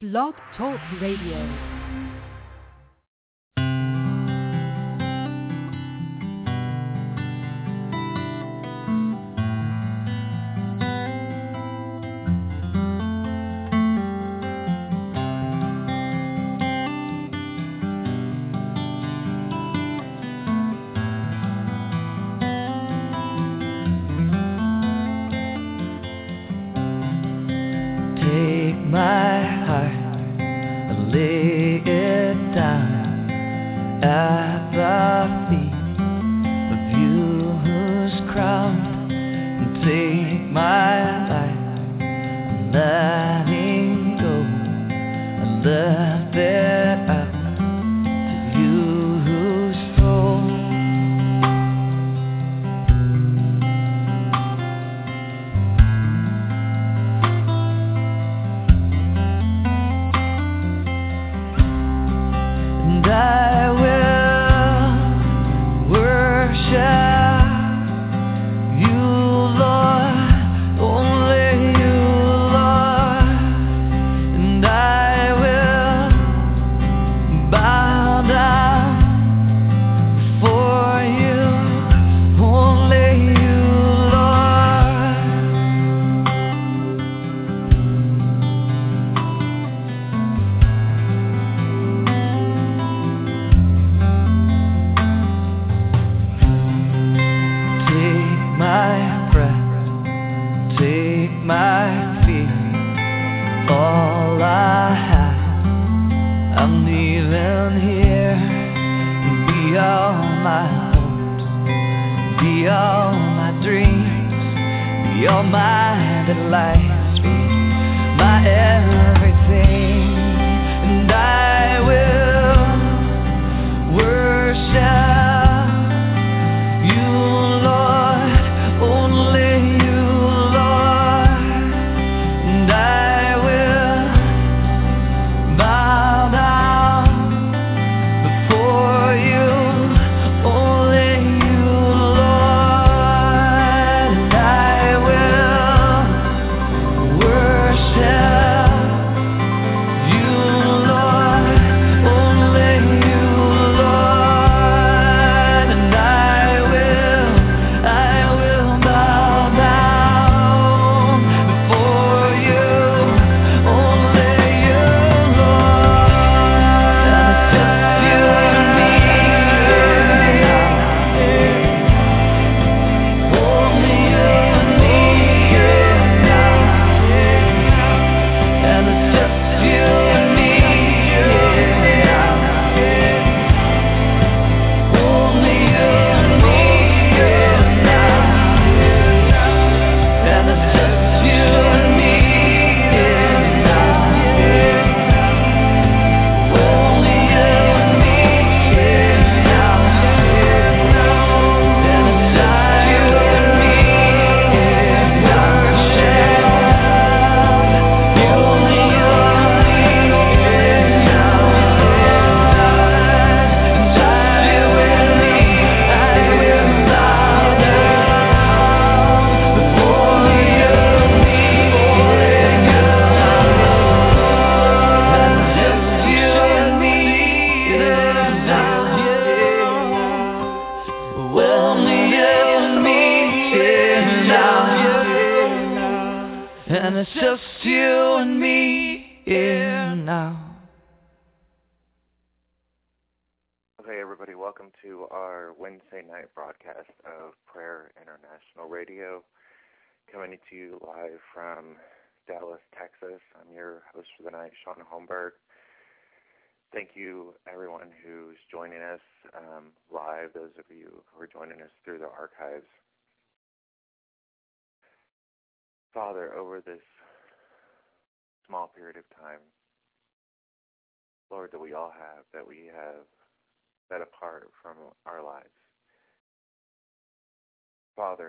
Blog Talk Radio.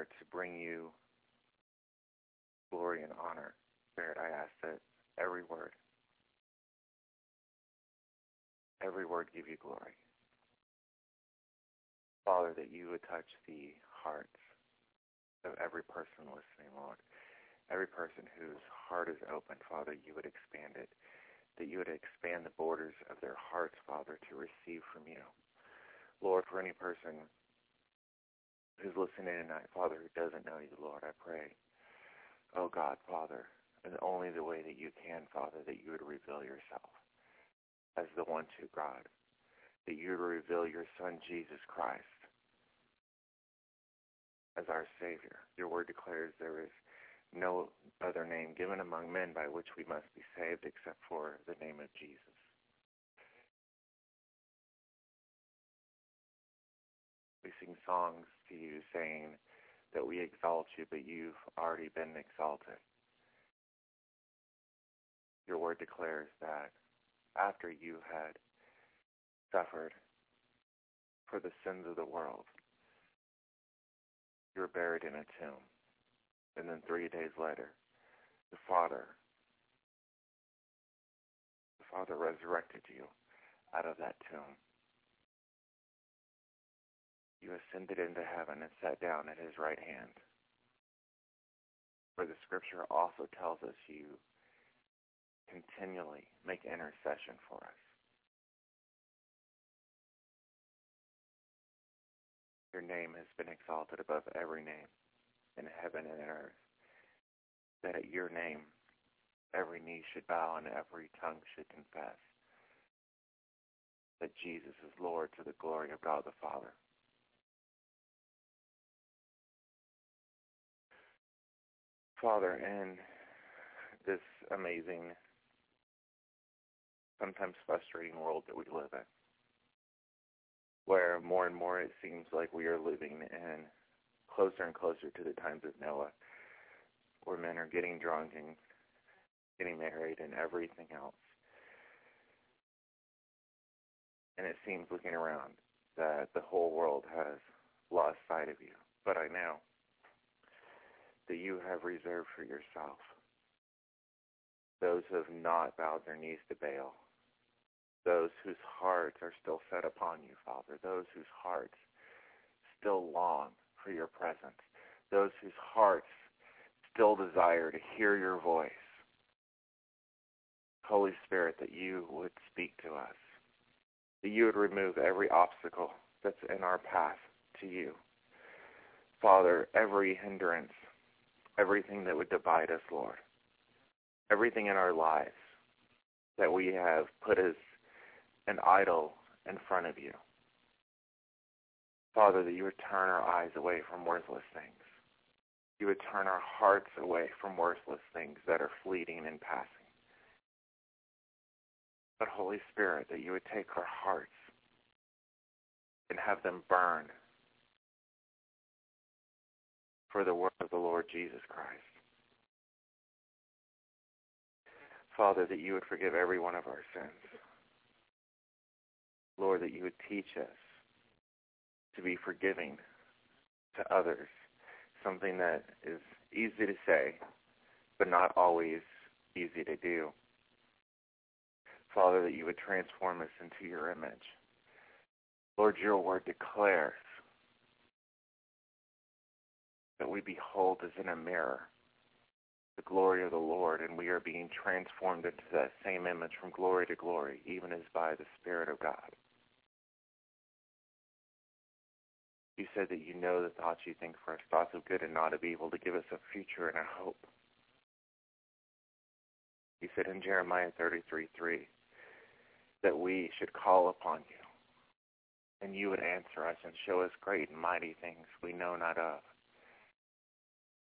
to bring you glory and honor. Spirit, I ask that every word, every word give you glory. Father, that you would touch the hearts of every person listening, Lord. Every person whose heart is open, Father, you would expand it. That you would expand the borders of their hearts, Father, to receive from you. Lord, for any person who's listening tonight, Father, who doesn't know you, Lord, I pray, oh God, Father, in only the way that you can, Father, that you would reveal yourself as the one true God, that you would reveal your Son, Jesus Christ, as our Savior. Your word declares there is no other name given among men by which we must be saved except for the name of Jesus. We sing songs to you saying that we exalt you, but you've already been exalted. Your word declares that after you had suffered for the sins of the world, you were buried in a tomb. And then three days later, the Father, the Father resurrected you out of that tomb. You ascended into heaven and sat down at his right hand. For the scripture also tells us you continually make intercession for us. Your name has been exalted above every name in heaven and in earth, that at your name every knee should bow and every tongue should confess that Jesus is Lord to the glory of God the Father. Father, in this amazing, sometimes frustrating world that we live in, where more and more it seems like we are living in closer and closer to the times of Noah, where men are getting drunk and getting married and everything else. And it seems looking around that the whole world has lost sight of you. But I know that you have reserved for yourself. Those who have not bowed their knees to Baal, those whose hearts are still set upon you, Father, those whose hearts still long for your presence, those whose hearts still desire to hear your voice. Holy Spirit, that you would speak to us, that you would remove every obstacle that's in our path to you. Father, every hindrance, everything that would divide us, Lord, everything in our lives that we have put as an idol in front of you. Father, that you would turn our eyes away from worthless things. You would turn our hearts away from worthless things that are fleeting and passing. But Holy Spirit, that you would take our hearts and have them burn for the work of the Lord Jesus Christ. Father, that you would forgive every one of our sins. Lord, that you would teach us to be forgiving to others, something that is easy to say, but not always easy to do. Father, that you would transform us into your image. Lord, your word declares that we behold as in a mirror the glory of the Lord, and we are being transformed into that same image from glory to glory, even as by the Spirit of God. You said that you know the thoughts you think for us, thoughts of good and not of evil, to give us a future and a hope. You said in Jeremiah 33:3 that we should call upon you, and you would answer us and show us great and mighty things we know not of.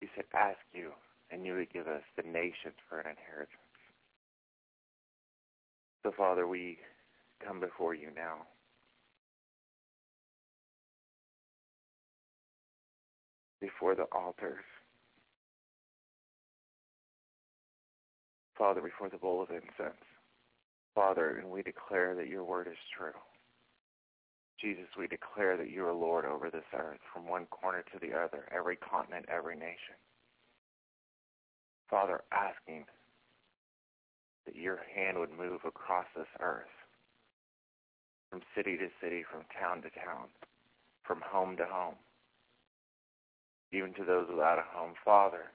You said, ask you, and you would give us the nations for an inheritance. So, Father, we come before you now. before the altars. Father, before the bowl of incense. Father, and we declare that your word is true. Jesus, we declare that you are Lord over this earth from one corner to the other, every continent, every nation. Father, asking that your hand would move across this earth from city to city, from town to town, from home to home even to those without a home. Father,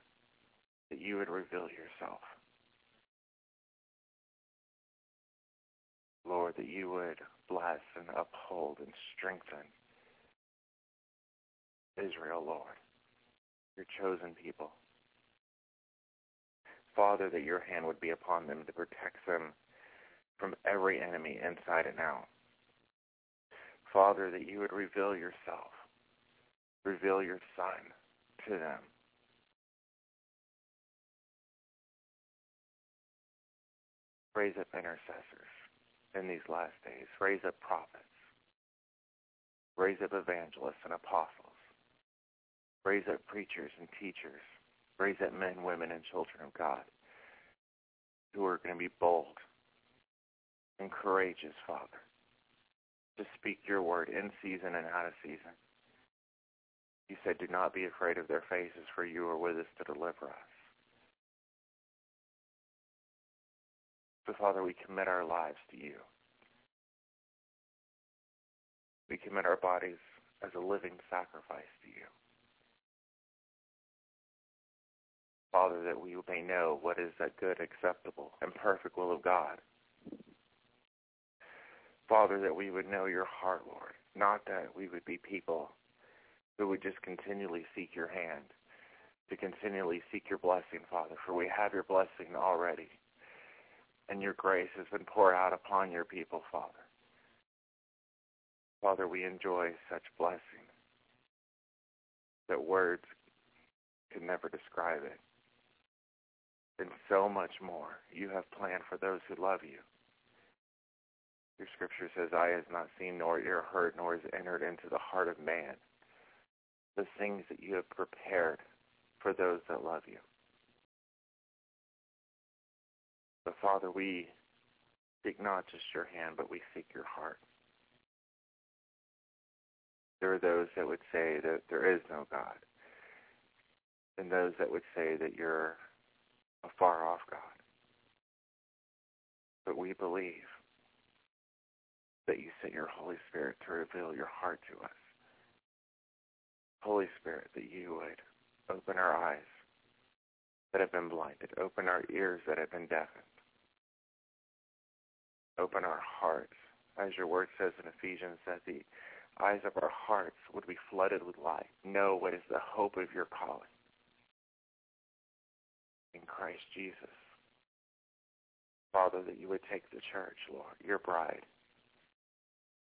that you would reveal yourself. Lord, that you would bless and uphold and strengthen Israel, Lord, your chosen people. Father, that your hand would be upon them to protect them from every enemy inside and out. Father, that you would reveal yourself, reveal your Son to them. Raise up intercessors in these last days. Raise up prophets. Raise up evangelists and apostles. Raise up preachers and teachers. Raise up men, women, and children of God who are going to be bold and courageous, Father, to speak your word in season and out of season. You said, do not be afraid of their faces, for you are with us to deliver us. So, Father, we commit our lives to you. We commit our bodies as a living sacrifice to you. Father, that we may know what is that good, acceptable, and perfect will of God. Father, that we would know your heart, Lord, not that we would be people who would just continually seek your hand, to continually seek your blessing, Father, for we have your blessing already and your grace has been poured out upon your people, Father. Father, we enjoy such blessing that words can never describe it. And so much more you have planned for those who love you. Your scripture says, eye has not seen, nor ear heard, nor has entered into the heart of man the things that you have prepared for those that love you. But Father, we seek not just your hand, but we seek your heart. There are those that would say that there is no God, and those that would say that you're a far off God. But we believe that you sent your Holy Spirit to reveal your heart to us. Holy Spirit, that you would open our eyes that have been blinded, open our ears that have been deafened, open our hearts, as your word says in Ephesians, that the eyes of our hearts would be flooded with light. Know what is the hope of your calling in Christ Jesus. Father, that you would take the church, Lord, your bride,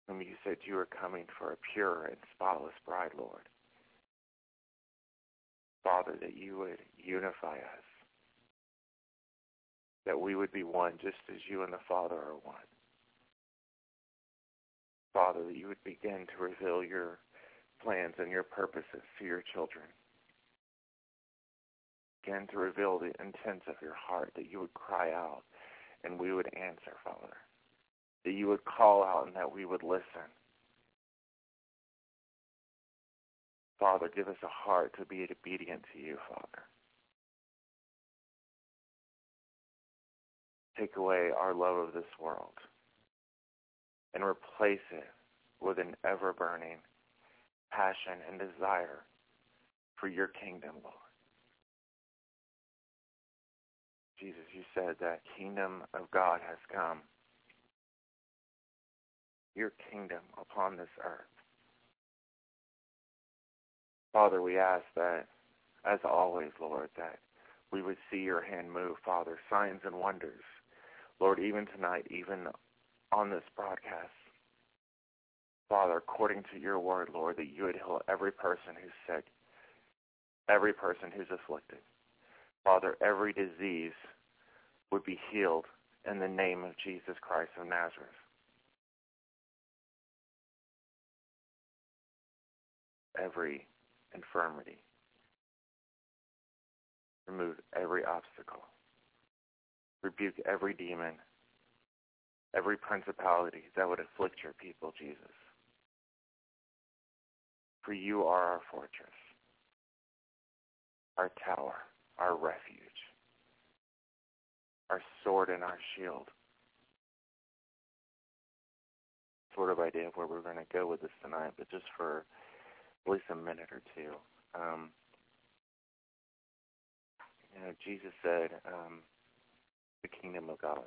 whom you said you were coming for a pure and spotless bride, Lord. Father, that you would unify us that we would be one just as you and the Father are one. Father, that you would begin to reveal your plans and your purposes to your children. Begin to reveal the intents of your heart, that you would cry out and we would answer, Father. That you would call out and that we would listen. Father, give us a heart to be obedient to you, Father. Take away our love of this world and replace it with an ever-burning passion and desire for your kingdom, Lord. Jesus, you said that kingdom of God has come. Your kingdom upon this earth. Father, we ask that, as always, Lord, that we would see your hand move, Father, signs and wonders Lord, even tonight, even on this broadcast, Father, according to your word, Lord, that you would heal every person who's sick, every person who's afflicted. Father, every disease would be healed in the name of Jesus Christ of Nazareth. Every infirmity. Remove every obstacle rebuke every demon, every principality that would afflict your people, Jesus. For you are our fortress, our tower, our refuge, our sword and our shield. Sort of idea of where we're going to go with this tonight, but just for at least a minute or two. Um, you know, Jesus said, um, the kingdom of God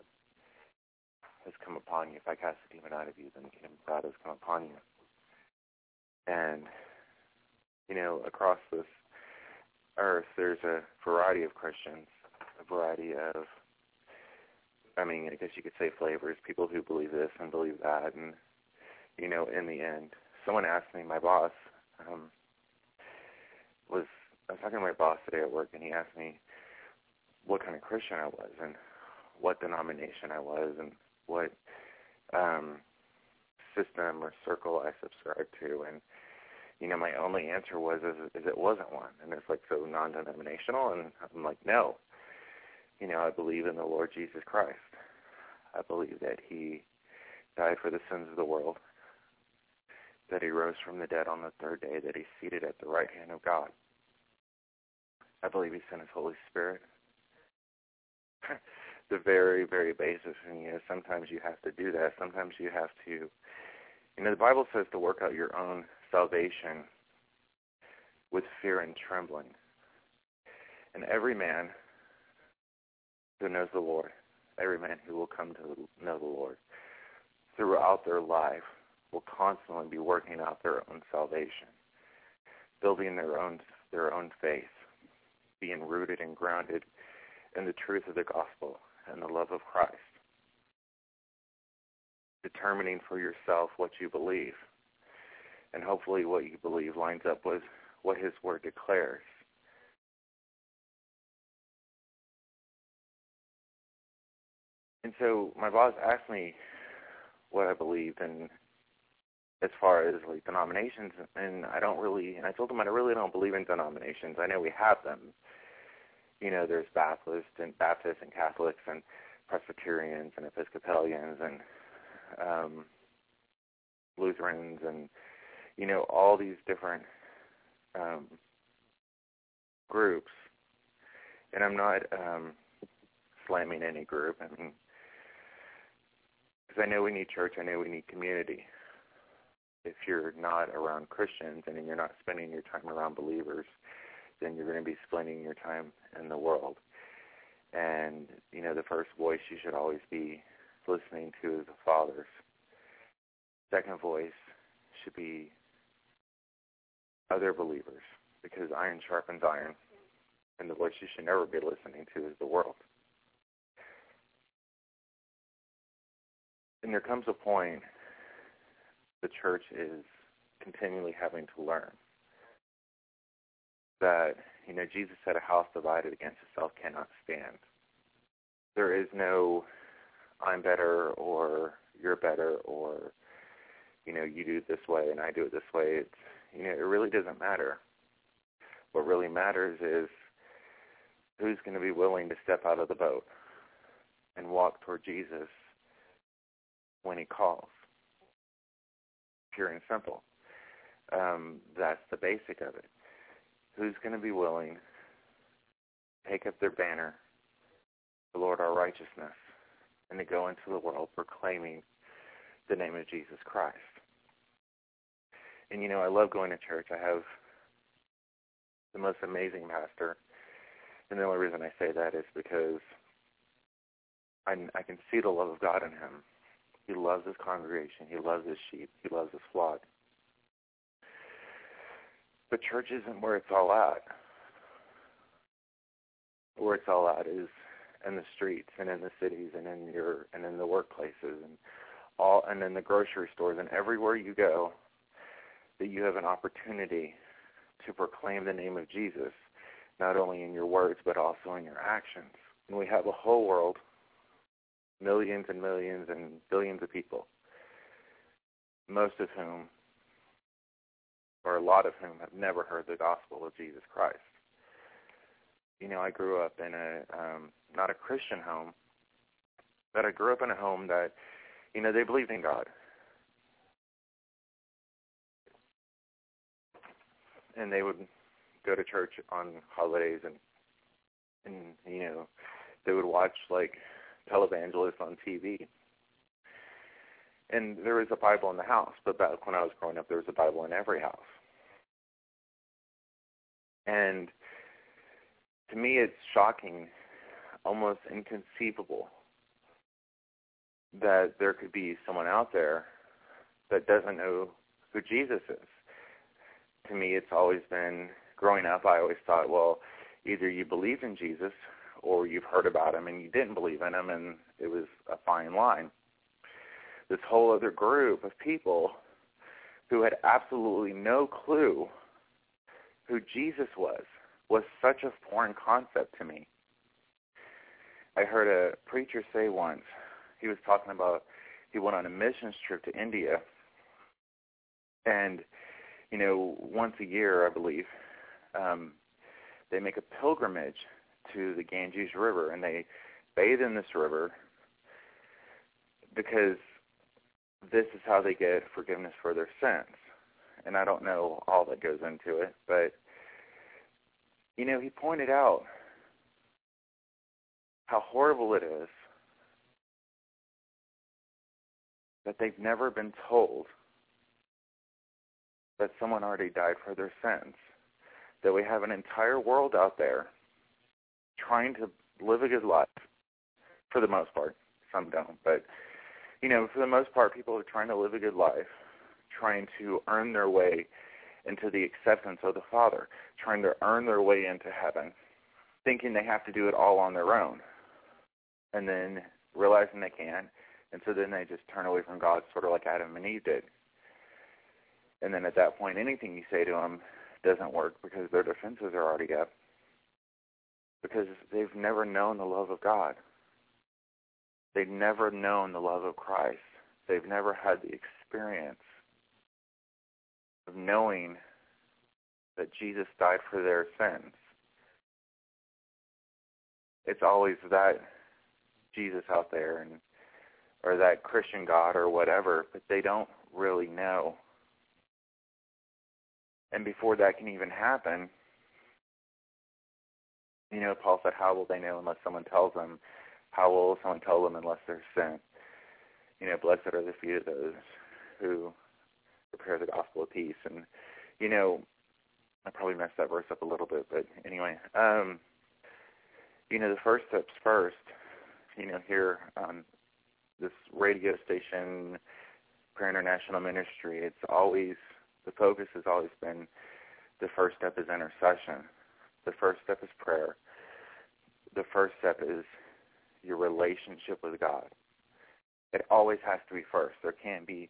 has come upon you. If I cast a demon out of you, then the kingdom of God has come upon you. And, you know, across this earth, there's a variety of Christians, a variety of, I mean, I guess you could say flavors, people who believe this and believe that. And, you know, in the end, someone asked me, my boss, um, was, I was talking to my boss today at work, and he asked me what kind of Christian I was and what denomination I was and what um, system or circle I subscribed to. And you know, my only answer was is, is it wasn't one. And it's like so non-denominational, and I'm like, no. You know, I believe in the Lord Jesus Christ. I believe that He died for the sins of the world, that He rose from the dead on the third day, that He's seated at the right hand of God. I believe He sent His Holy Spirit. the very, very basis, and you know, sometimes you have to do that. Sometimes you have to. You know, the Bible says to work out your own salvation with fear and trembling. And every man who knows the Lord, every man who will come to know the Lord, throughout their life will constantly be working out their own salvation, building their own their own faith, being rooted and grounded in the truth of the gospel and the love of Christ, determining for yourself what you believe and hopefully what you believe lines up with what his word declares. And so my boss asked me what I believed and as far as like denominations and I don't really and I told him I really don't believe in denominations. I know we have them. You know, there's Baptists and Baptists and Catholics and Presbyterians and Episcopalians and um Lutherans and you know, all these different um, groups, and I'm not um, slamming any group. I mean, because I know we need church, I know we need community. If you're not around Christians and you're not spending your time around believers, then you're going to be spending your time in the world. And, you know, the first voice you should always be listening to is the Father's. Second voice should be other believers because iron sharpens iron, and the voice you should never be listening to is the world. And there comes a point the church is continually having to learn that, you know, Jesus said a house divided against itself cannot stand. There is no I'm better or you're better or, you know, you do it this way and I do it this way. It's you know, it really doesn't matter. What really matters is who's going to be willing to step out of the boat and walk toward Jesus when he calls. Pure and simple. Um, that's the basic of it. Who's going to be willing to take up their banner, the Lord our righteousness, and to go into the world proclaiming the name of Jesus Christ? and you know, I love going to church. I have the most amazing pastor, and the only reason I say that is because I I can see the love of God in him. He loves his congregation. He loves his sheep. He loves his flock. But church isn't where it's all at. Where it's all at is in the streets and in the cities and in your and in the workplaces and all and in the grocery stores and everywhere you go that you have an opportunity to proclaim the name of Jesus, not only in your words, but also in your actions. And we have a whole world, millions and millions and billions of people, most of whom, or a lot of whom, have never heard the gospel of Jesus Christ. You know, I grew up in a, um, not a Christian home, but I grew up in a home that, you know, they believed in God and they would go to church on holidays and and you know they would watch like televangelists on TV. And there was a Bible in the house, but back when I was growing up, there was a Bible in every house. And to me, it's shocking, almost inconceivable, that there could be someone out there that doesn't know who Jesus is. To me, it's always been growing up. I always thought, well, either you believed in Jesus or you've heard about him and you didn't believe in him, and it was a fine line. This whole other group of people who had absolutely no clue who Jesus was was such a foreign concept to me. I heard a preacher say once, he was talking about he went on a missions trip to India and you know, once a year I believe, um they make a pilgrimage to the Ganges River and they bathe in this river because this is how they get forgiveness for their sins. And I don't know all that goes into it, but you know, he pointed out how horrible it is that they've never been told that someone already died for their sins. That we have an entire world out there trying to live a good life, for the most part. Some don't, but you know, for the most part, people are trying to live a good life, trying to earn their way into the acceptance of the Father, trying to earn their way into heaven, thinking they have to do it all on their own, and then realizing they can, and so then they just turn away from God, sort of like Adam and Eve did. And then at that point, anything you say to them doesn't work because their defenses are already up, because they've never known the love of God. They've never known the love of Christ. They've never had the experience of knowing that Jesus died for their sins. It's always that Jesus out there and or that Christian God or whatever, but they don't really know. And before that can even happen, you know, Paul said, how will they know unless someone tells them? How will someone tell them unless they're sent? You know, blessed are the feet of those who prepare the gospel of peace. And, you know, I probably messed that verse up a little bit, but anyway, um, you know, the first steps first, you know, here on this radio station, Prayer International Ministry, it's always, the focus has always been the first step is intercession. The first step is prayer. The first step is your relationship with God. It always has to be first. There can't be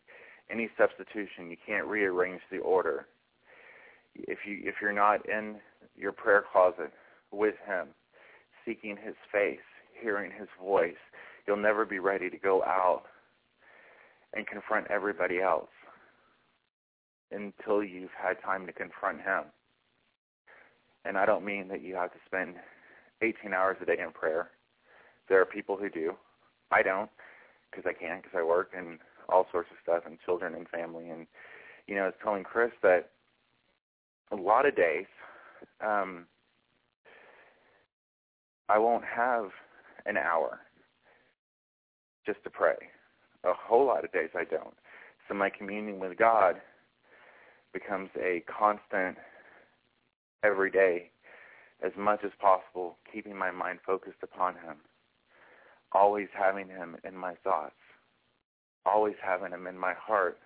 any substitution. You can't rearrange the order. If you if you're not in your prayer closet with him, seeking his face, hearing his voice, you'll never be ready to go out and confront everybody else until you've had time to confront him. And I don't mean that you have to spend 18 hours a day in prayer. There are people who do. I don't because I can't because I work and all sorts of stuff and children and family and you know, I was telling Chris that a lot of days um I won't have an hour just to pray. A whole lot of days I don't. So my communion with God becomes a constant every day as much as possible, keeping my mind focused upon him, always having him in my thoughts, always having him in my heart,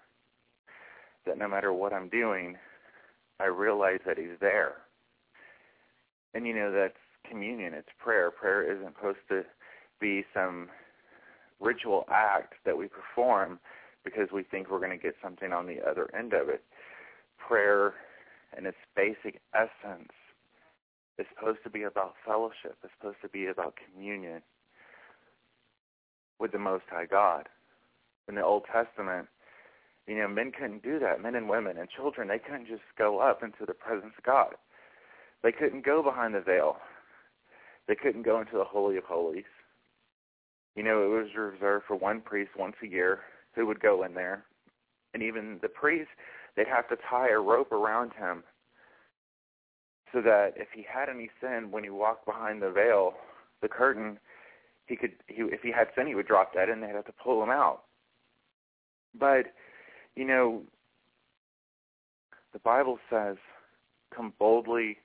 that no matter what I'm doing, I realize that he's there. And you know, that's communion, it's prayer. Prayer isn't supposed to be some ritual act that we perform because we think we're going to get something on the other end of it. Prayer in its basic essence is supposed to be about fellowship. It's supposed to be about communion with the Most High God. In the Old Testament, you know, men couldn't do that. Men and women and children, they couldn't just go up into the presence of God. They couldn't go behind the veil. They couldn't go into the Holy of Holies. You know, it was reserved for one priest once a year who would go in there. And even the priest, they'd have to tie a rope around him so that if he had any sin when he walked behind the veil, the curtain, he could he if he had sin he would drop dead and they'd have to pull him out. But, you know, the Bible says, come boldly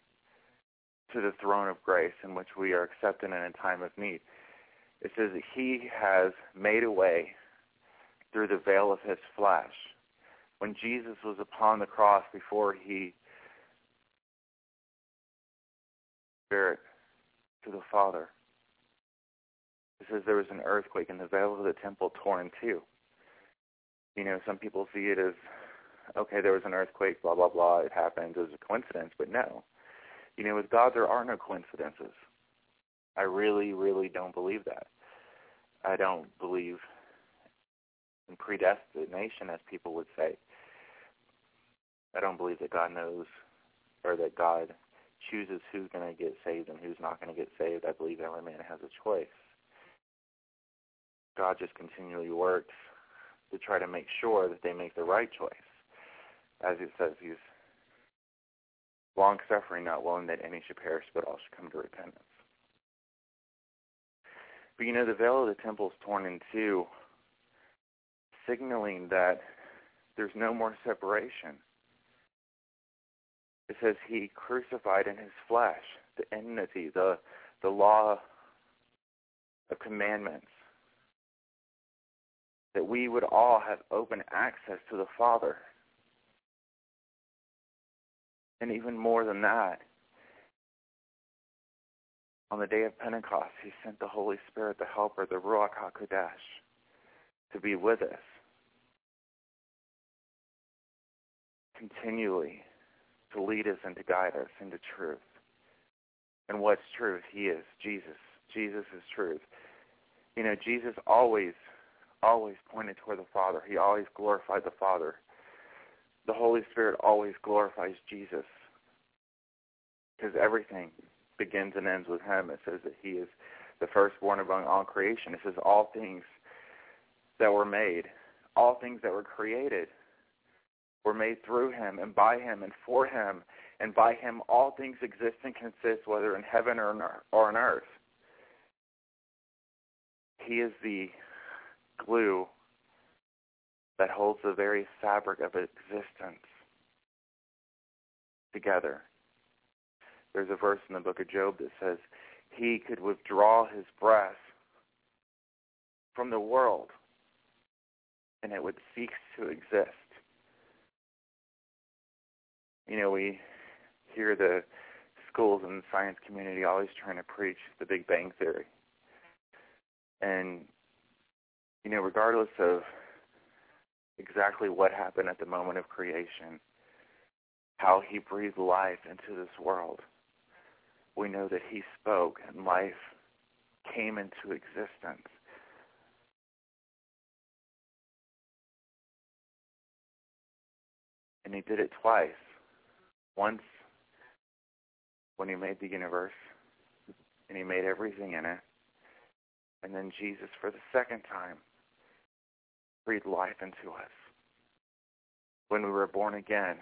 to the throne of grace in which we are accepted in a time of need. It says that he has made a way through the veil of his flesh. When Jesus was upon the cross before he spirit to the Father. It says there was an earthquake and the veil of the temple torn in two. You know, some people see it as, okay, there was an earthquake, blah, blah, blah, it happened, it was a coincidence, but no. You know, with God, there are no coincidences. I really, really don't believe that. I don't believe in predestination, as people would say. I don't believe that God knows or that God chooses who's going to get saved and who's not going to get saved. I believe every man has a choice. God just continually works to try to make sure that they make the right choice. As it says, he's long suffering, not willing that any should perish, but all should come to repentance. But you know, the veil of the temple is torn in two, signaling that there's no more separation. It says he crucified in his flesh the enmity, the the law of commandments. That we would all have open access to the Father. And even more than that, on the day of Pentecost, he sent the Holy Spirit, the Helper, the Ruach HaKodesh, to be with us continually to lead us and to guide us into truth. And what's truth? He is Jesus. Jesus is truth. You know, Jesus always, always pointed toward the Father. He always glorified the Father. The Holy Spirit always glorifies Jesus because everything begins and ends with him. It says that he is the firstborn among all creation. It says all things that were made, all things that were created were made through him and by him and for him, and by him all things exist and consist, whether in heaven or, on earth. He is the glue that holds the very fabric of existence together. There's a verse in the book of Job that says, he could withdraw his breath from the world and it would cease to exist you know, we hear the schools and the science community always trying to preach the Big Bang Theory. And, you know, regardless of exactly what happened at the moment of creation, how he breathed life into this world, we know that he spoke and life came into existence. And he did it twice once when he made the universe and he made everything in it. And then Jesus, for the second time, breathed life into us. When we were born again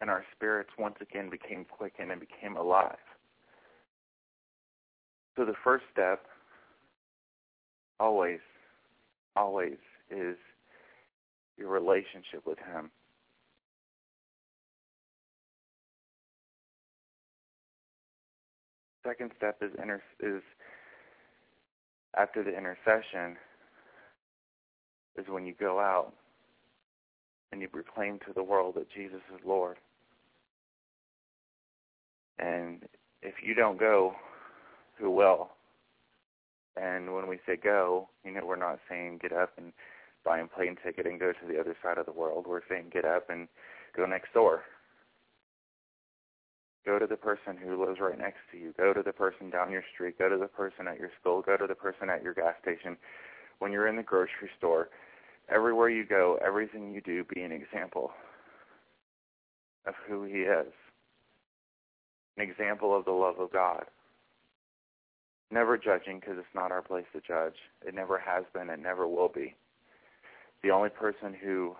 and our spirits once again became quickened and became alive. So the first step always, always is your relationship with him. second step is inter- is after the intercession is when you go out and you proclaim to the world that Jesus is Lord. And if you don't go, who will? And when we say go, you know, we're not saying get up and buy a plane ticket and go to the other side of the world. We're saying get up and go next door Go to the person who lives right next to you. Go to the person down your street. Go to the person at your school. Go to the person at your gas station. When you're in the grocery store, everywhere you go, everything you do, be an example of who he is. An example of the love of God. Never judging because it's not our place to judge. It never has been. It never will be. The only person who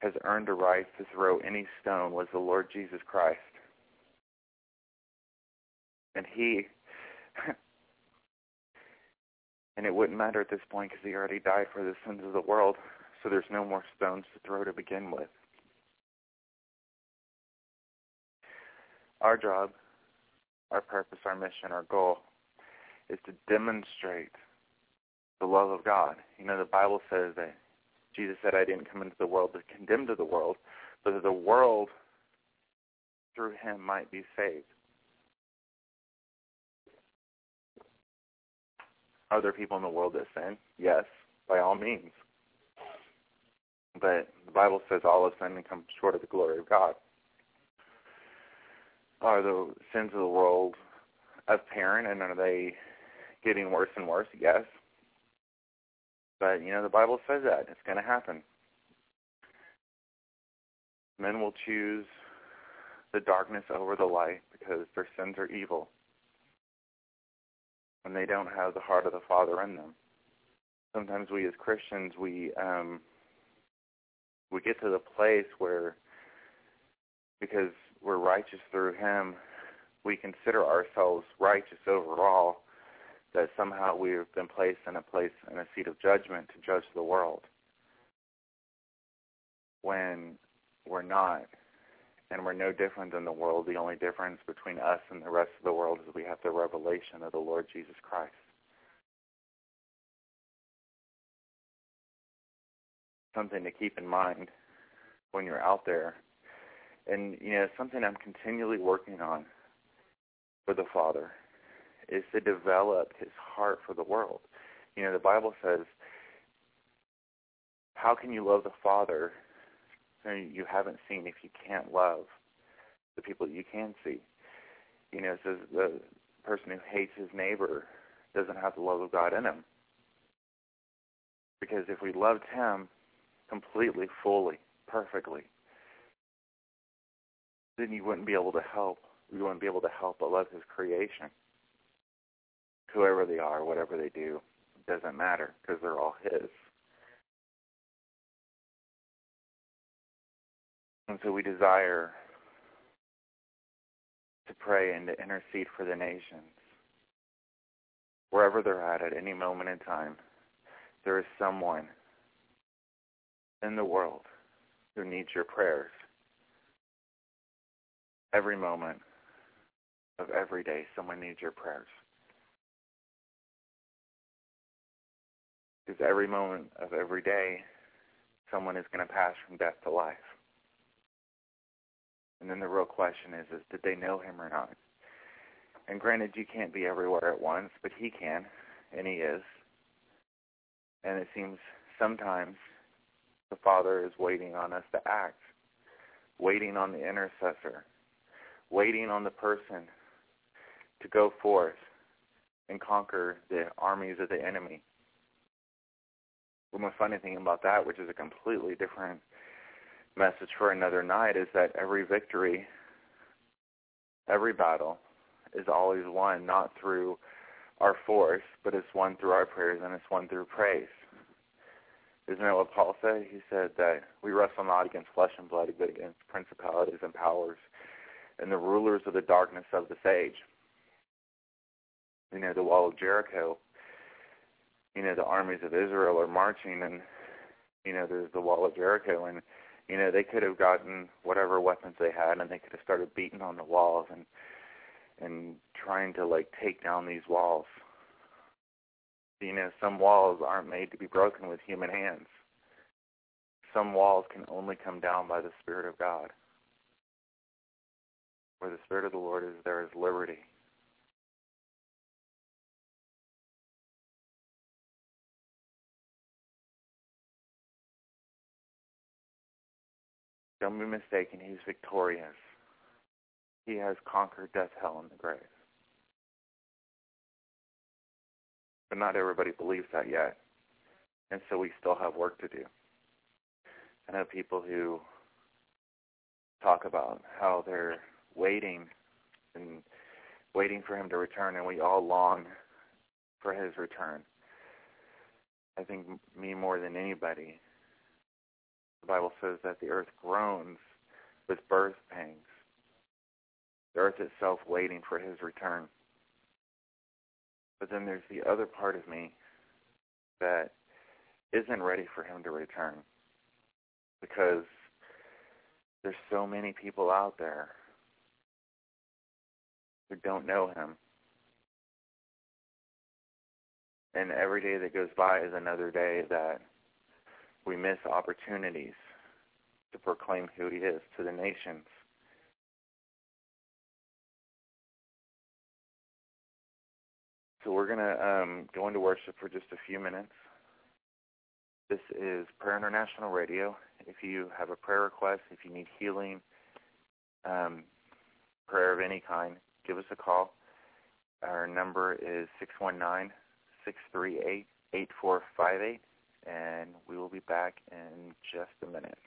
has earned a right to throw any stone was the Lord Jesus Christ. And he, and it wouldn't matter at this point because he already died for the sins of the world, so there's no more stones to throw to begin with. Our job, our purpose, our mission, our goal is to demonstrate the love of God. You know, the Bible says that Jesus said, I didn't come into the world to condemn to the world, but that the world through him might be saved. Are there people in the world that sin? Yes, by all means. But the Bible says all have sinned and come short of the glory of God. Are the sins of the world apparent and are they getting worse and worse? Yes. But, you know, the Bible says that. It's going to happen. Men will choose the darkness over the light because their sins are evil and they don't have the heart of the Father in them. Sometimes we as Christians, we um, we get to the place where because we're righteous through him, we consider ourselves righteous overall, that somehow we have been placed in a place in a seat of judgment to judge the world. When we're not. And we're no different than the world. The only difference between us and the rest of the world is we have the revelation of the Lord Jesus Christ. Something to keep in mind when you're out there. And, you know, something I'm continually working on for the Father is to develop his heart for the world. You know, the Bible says, how can you love the Father you haven't seen if you can't love the people you can see? You know, says the person who hates his neighbor doesn't have the love of God in him. Because if we loved him completely, fully, perfectly, then you wouldn't be able to help. You wouldn't be able to help but love his creation whoever they are, whatever they do, doesn't matter because they're all His. And so we desire to pray and to intercede for the nations. Wherever they're at at any moment in time, there is someone in the world who needs your prayers. Every moment of every day, someone needs your prayers. Because every moment of every day, someone is going to pass from death to life. And then the real question is, is did they know him or not? And granted, you can't be everywhere at once, but he can, and he is. And it seems sometimes the Father is waiting on us to act, waiting on the intercessor, waiting on the person to go forth and conquer the armies of the enemy. The most funny thing about that, which is a completely different message for another night, is that every victory, every battle, is always won not through our force, but it's won through our prayers and it's won through praise. Isn't that what Paul said? He said that we wrestle not against flesh and blood, but against principalities and powers and the rulers of the darkness of this age. You know, the wall of Jericho you know, the armies of Israel are marching and, you know, there's the wall of Jericho and, you know, they could have gotten whatever weapons they had and they could have started beating on the walls and, and trying to like take down these walls. You know, some walls aren't made to be broken with human hands. Some walls can only come down by the Spirit of God. Where the Spirit of the Lord is, there is liberty. Don't be mistaken, he's victorious. He has conquered death, hell, and the grave. But not everybody believes that yet. And so we still have work to do. I know people who talk about how they're waiting and waiting for him to return, and we all long for his return. I think me more than anybody the Bible says that the earth groans with birth pangs. The earth itself waiting for his return. But then there's the other part of me that isn't ready for him to return because there's so many people out there who don't know him. And every day that goes by is another day that we miss opportunities to proclaim who he is to the nations. So we're going to um, go into worship for just a few minutes. This is Prayer International Radio. If you have a prayer request, if you need healing, um, prayer of any kind, give us a call. Our number is 619-638-8458, and we will be back in just a minute.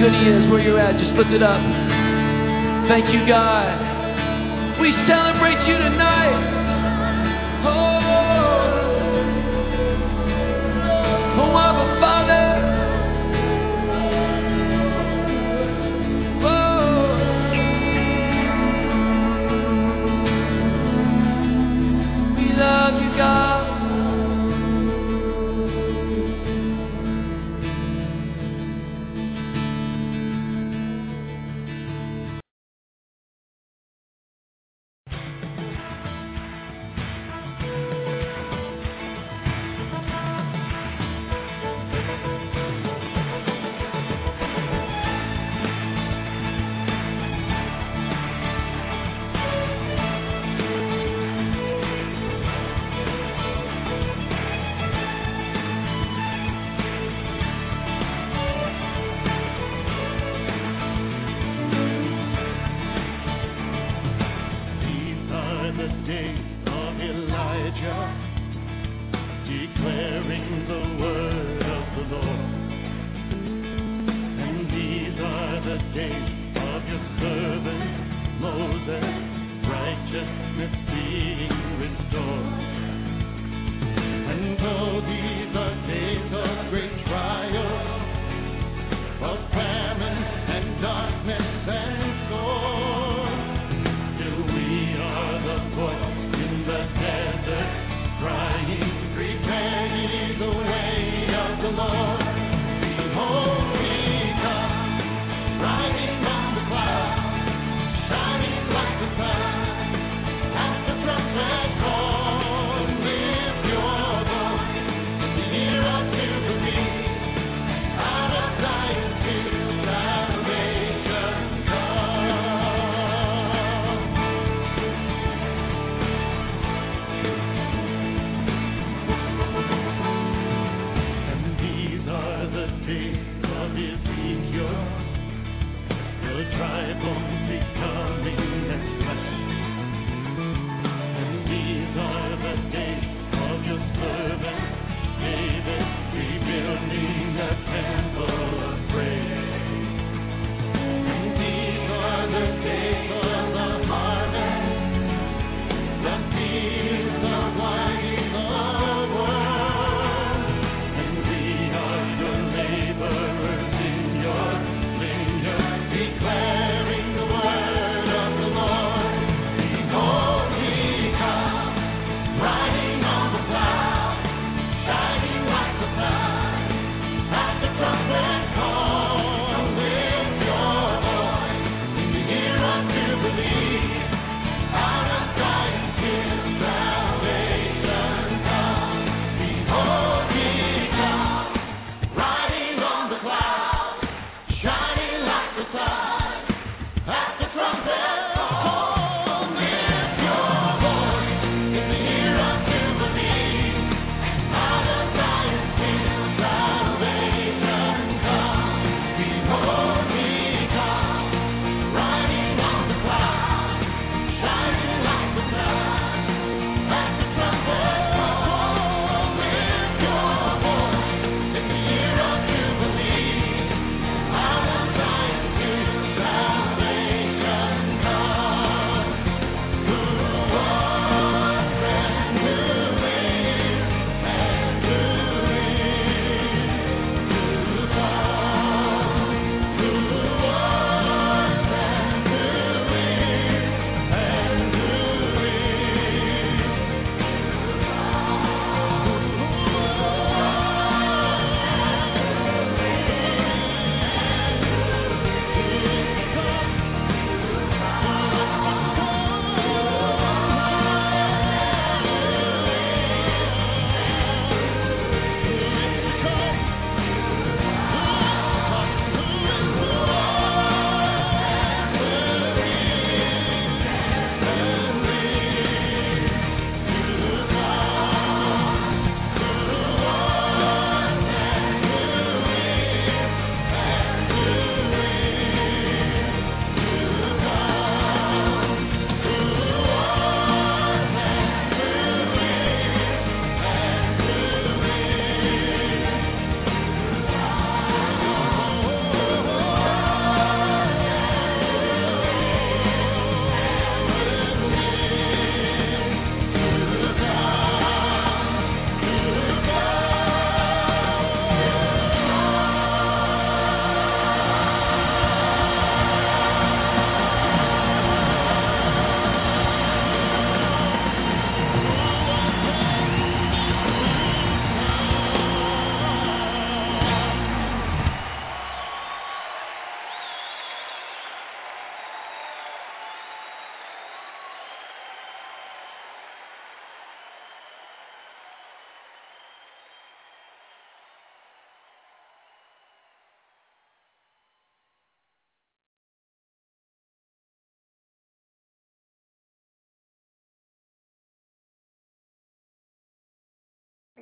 good He is where you're at. Just lift it up. Thank you, God.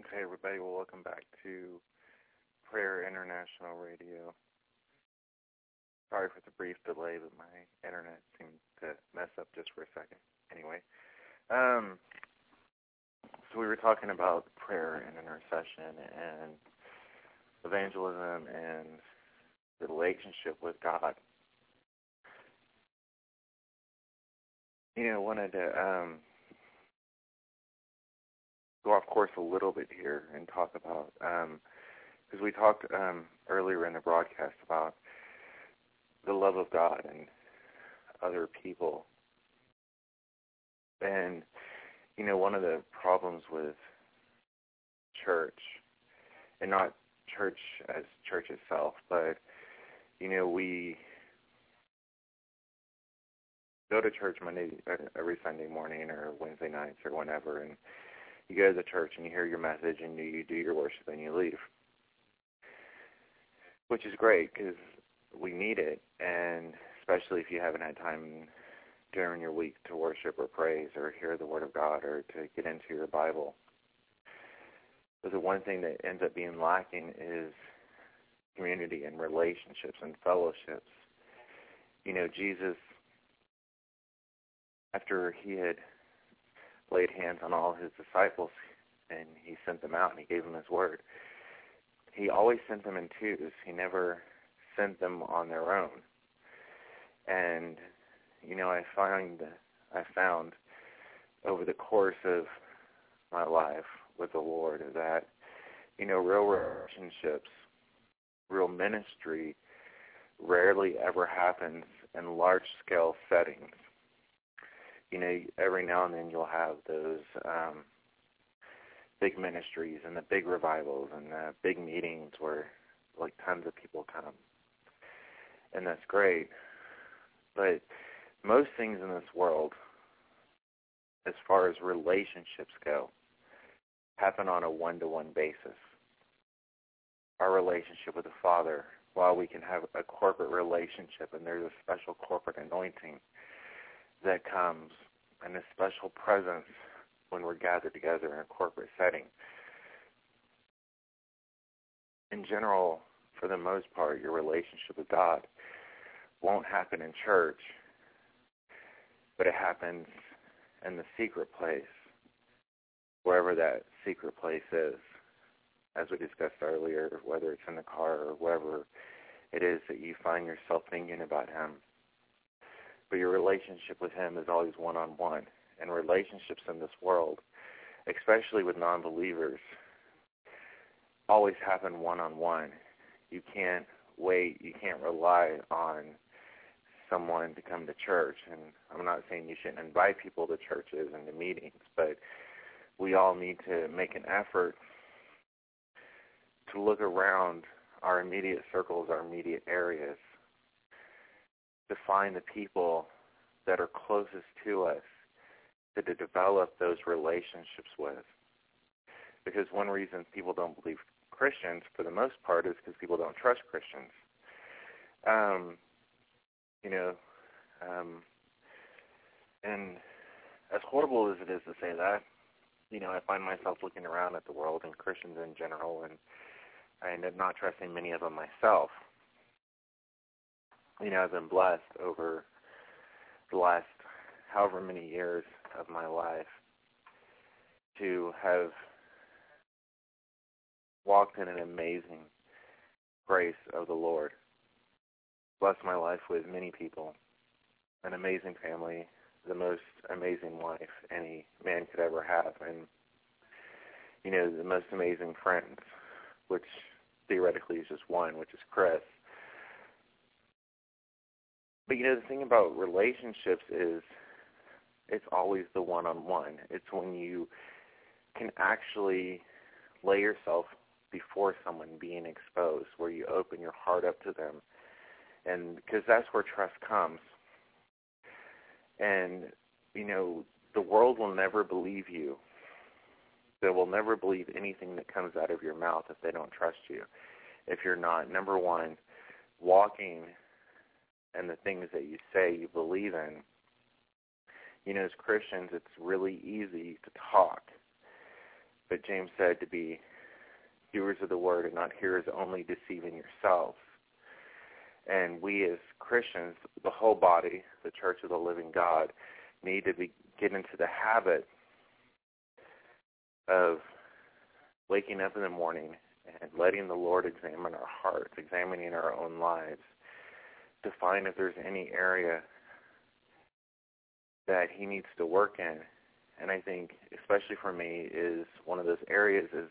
Okay, everybody, well, welcome back to Prayer International Radio. Sorry for the brief delay, but my internet seemed to mess up just for a second. Anyway, um, so we were talking about prayer and intercession and evangelism and the relationship with God. You know, wanted to um, go off course a little bit here and talk about because um, we talked um, earlier in the broadcast about the love of God and other people. And, you know, one of the problems with church, and not church as church itself, but, you know, we go to church Monday, uh, every Sunday morning or Wednesday nights or whenever, and you go to the church and you hear your message and you do your worship and you leave, which is great because we need it, and especially if you haven't had time during your week to worship or praise or hear the Word of God or to get into your Bible. But the one thing that ends up being lacking is community and relationships and fellowships. You know, Jesus, after he had laid hands on all his disciples and he sent them out and he gave them his word, he always sent them in twos. He never sent them on their own. And you know, I find I found over the course of my life with the Lord that you know, real relationships, real ministry rarely ever happens in large scale settings. You know, every now and then you'll have those um big ministries and the big revivals and the big meetings where like tons of people come and that's great. But most things in this world, as far as relationships go, happen on a one-to-one basis. Our relationship with the Father, while we can have a corporate relationship and there's a special corporate anointing that comes and a special presence when we're gathered together in a corporate setting. In general, for the most part, your relationship with God won't happen in church, but it happens in the secret place, wherever that secret place is. As we discussed earlier, whether it's in the car or wherever it is that you find yourself thinking about Him. But your relationship with Him is always one-on-one. And relationships in this world, especially with non-believers, always happen one-on-one. You can't wait. You can't rely on someone to come to church. And I'm not saying you shouldn't invite people to churches and to meetings, but we all need to make an effort to look around our immediate circles, our immediate areas, to find the people that are closest to us to, to develop those relationships with. Because one reason people don't believe Christians, for the most part, is because people don't trust Christians. Um, you know, um, and as horrible as it is to say that, you know, I find myself looking around at the world and Christians in general, and I end up not trusting many of them myself. You know, I've been blessed over the last however many years of my life to have walked in an amazing grace of the Lord blessed my life with many people, an amazing family, the most amazing wife any man could ever have, and you know the most amazing friends, which theoretically is just one, which is Chris. But you know the thing about relationships is it's always the one-on-one. It's when you can actually lay yourself before someone being exposed, where you open your heart up to them and because that's where trust comes. And you know, the world will never believe you. They will never believe anything that comes out of your mouth if they don't trust you. If you're not number one, walking and the things that you say you believe in. You know, as Christians, it's really easy to talk, But James said to be doers of the word and not hearers only deceiving yourselves. And we as Christians, the whole body, the church of the living God, need to be, get into the habit of waking up in the morning and letting the Lord examine our hearts, examining our own lives to find if there's any area that he needs to work in. And I think, especially for me, is one of those areas is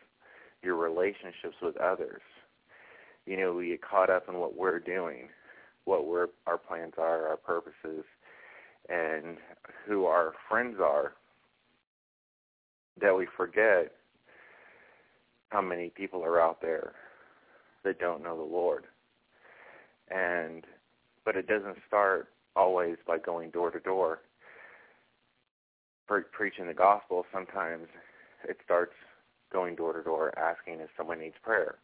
your relationships with others. You know, we get caught up in what we're doing, what we're, our plans are, our purposes, and who our friends are, that we forget how many people are out there that don't know the Lord. And but it doesn't start always by going door to door preaching the gospel. Sometimes it starts going door to door asking if someone needs prayer,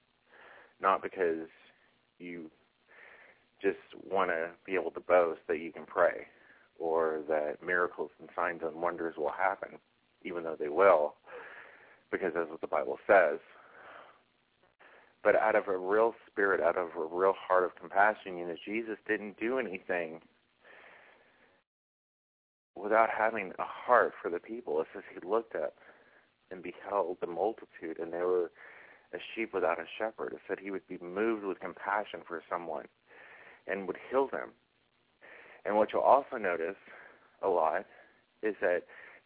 not because you just want to be able to boast that you can pray or that miracles and signs and wonders will happen, even though they will, because that's what the Bible says but out of a real spirit, out of a real heart of compassion. You know, Jesus didn't do anything without having a heart for the people. It says he looked up and beheld the multitude, and they were a sheep without a shepherd. It said he would be moved with compassion for someone and would heal them. And what you'll also notice a lot is that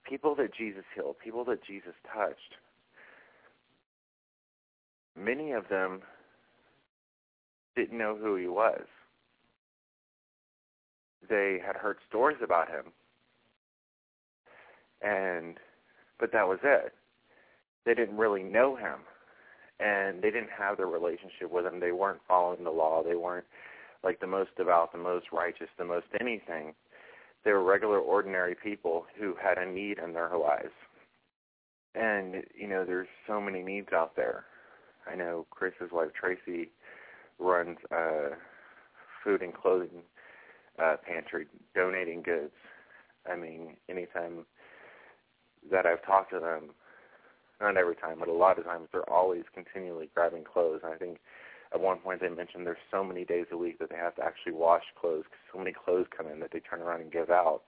people that Jesus healed, people that Jesus touched, many of them didn't know who he was. They had heard stories about him. And but that was it. They didn't really know him. And they didn't have the relationship with him. They weren't following the law. They weren't like the most devout, the most righteous, the most anything. They were regular, ordinary people who had a need in their lives. And, you know, there's so many needs out there. I know Chris's wife Tracy runs a food and clothing uh, pantry, donating goods. I mean, anytime that I've talked to them, not every time, but a lot of times, they're always continually grabbing clothes. And I think at one point they mentioned there's so many days a week that they have to actually wash clothes because so many clothes come in that they turn around and give out.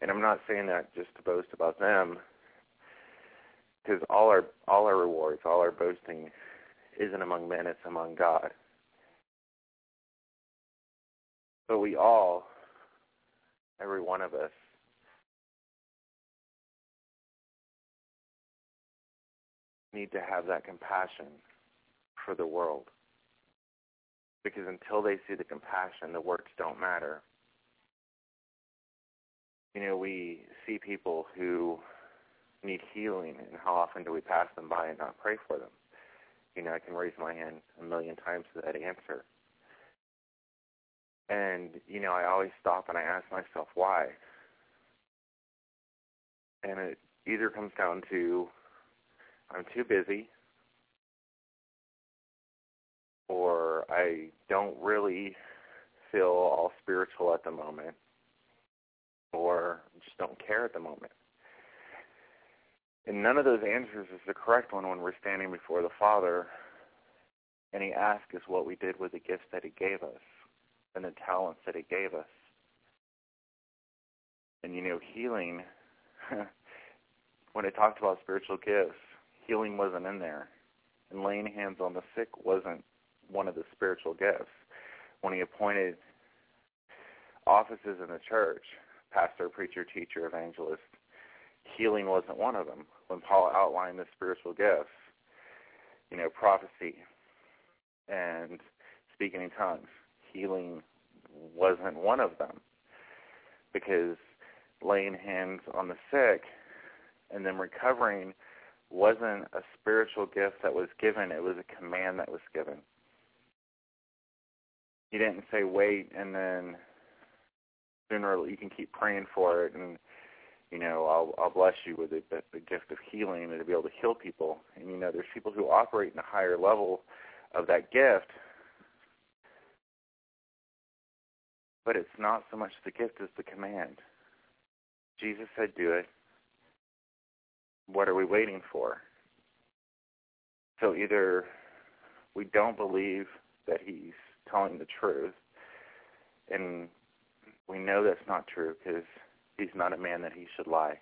And I'm not saying that just to boast about them because all our all our rewards, all our boasting, isn't among men; it's among God. But we all, every one of us, need to have that compassion for the world. Because until they see the compassion, the words don't matter. You know, we see people who need healing, and how often do we pass them by and not pray for them? You know, I can raise my hand a million times to that answer. And, you know, I always stop and I ask myself why. And it either comes down to I'm too busy or I don't really feel all spiritual at the moment or just don't care at the moment. And none of those answers is the correct one when we're standing before the Father and He asks us what we did with the gifts that He gave us and the talents that He gave us. And you know, healing, when it talked about spiritual gifts, healing wasn't in there. And laying hands on the sick wasn't one of the spiritual gifts. When He appointed offices in the church, pastor, preacher, teacher, evangelist, healing wasn't one of them. When Paul outlined the spiritual gifts, you know, prophecy and speaking in tongues, healing wasn't one of them because laying hands on the sick and then recovering wasn't a spiritual gift that was given, it was a command that was given. He didn't say wait and then sooner you can keep praying for it and you know, I'll I'll bless you with the, the, the gift of healing and to be able to heal people. And you know, there's people who operate in a higher level of that gift, but it's not so much the gift as the command. Jesus said, "Do it." What are we waiting for? So either we don't believe that he's telling the truth, and we know that's not true because he's not a man that he should lie.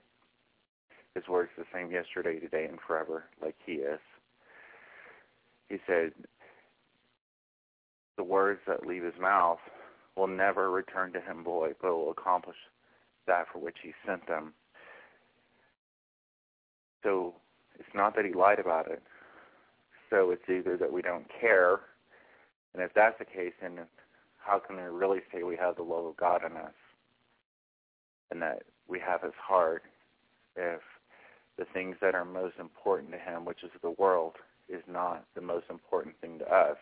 His word's the same yesterday, today, and forever, like he is. He said, the words that leave his mouth will never return to him void, but will accomplish that for which he sent them. So it's not that he lied about it. So it's either that we don't care, and if that's the case, then how can we really say we have the love of God in us and that we have his heart if the things that are most important to him, which is the world, is not the most important thing to us?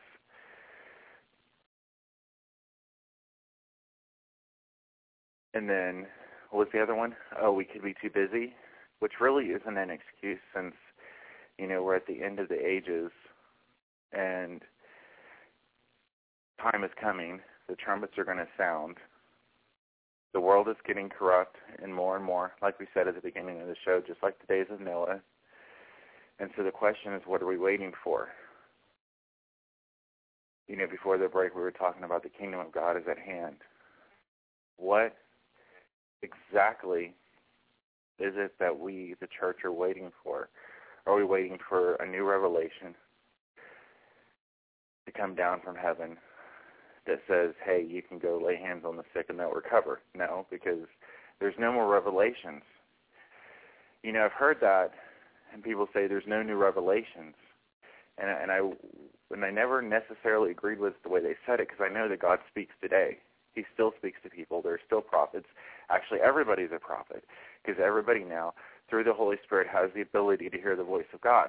And then what was the other one? Oh, we could be too busy, which really isn't an excuse since, you know, we're at the end of the ages and time is coming. The trumpets are going to sound. The world is getting corrupt and more and more, like we said at the beginning of the show, just like the days of Noah. And so the question is, what are we waiting for? You know, before the break, we were talking about the kingdom of God is at hand. What exactly is it that we, the church, are waiting for? Are we waiting for a new revelation to come down from heaven that says, hey, you can go lay hands on the sick and they'll recover? No, because there's no more revelations. You know, I've heard that, and people say there's no new revelations, and and I and I never necessarily agreed with the way they said it because I know that God speaks today. He still speaks to people. There are still prophets. Actually, everybody's a prophet because everybody now, through the Holy Spirit, has the ability to hear the voice of God.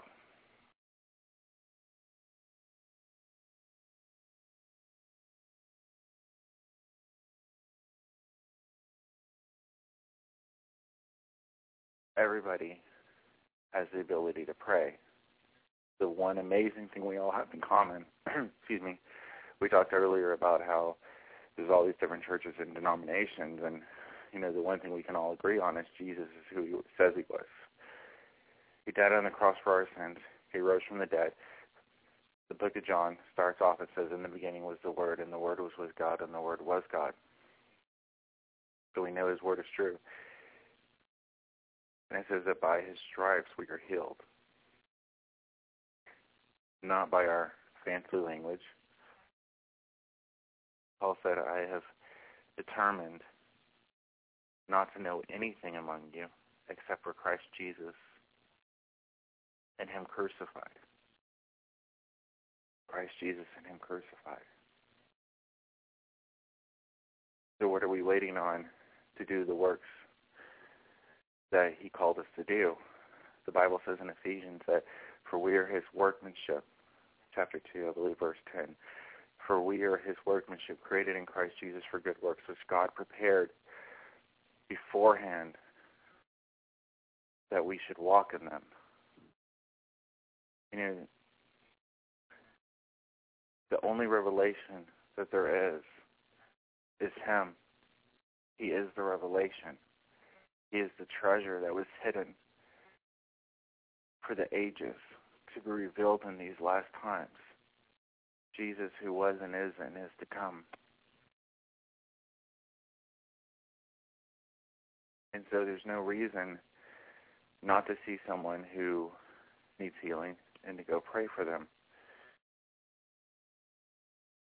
Everybody has the ability to pray. The one amazing thing we all have in common, excuse me, we talked earlier about how there's all these different churches and denominations, and you know the one thing we can all agree on is Jesus is who he says he was. He died on the cross for our sins. He rose from the dead. The book of John starts off. It says, "In the beginning was the Word, and the Word was with God, and the Word was God." So we know His word is true. And it says that by His stripes we are healed, not by our fancy language, Paul said, I have determined not to know anything among you except for Christ Jesus and him crucified. Christ Jesus and him crucified. So what are we waiting on to do the works that he called us to do? The Bible says in Ephesians that for we are his workmanship, chapter 2, I believe, verse 10, for we are his workmanship, created in Christ Jesus for good works, which God prepared beforehand that we should walk in them. You know, the only revelation that there is is him. He is the revelation. He is the treasure that was hidden for the ages to be revealed in these last times. Jesus who was and is and is to come. And so there's no reason not to see someone who needs healing and to go pray for them.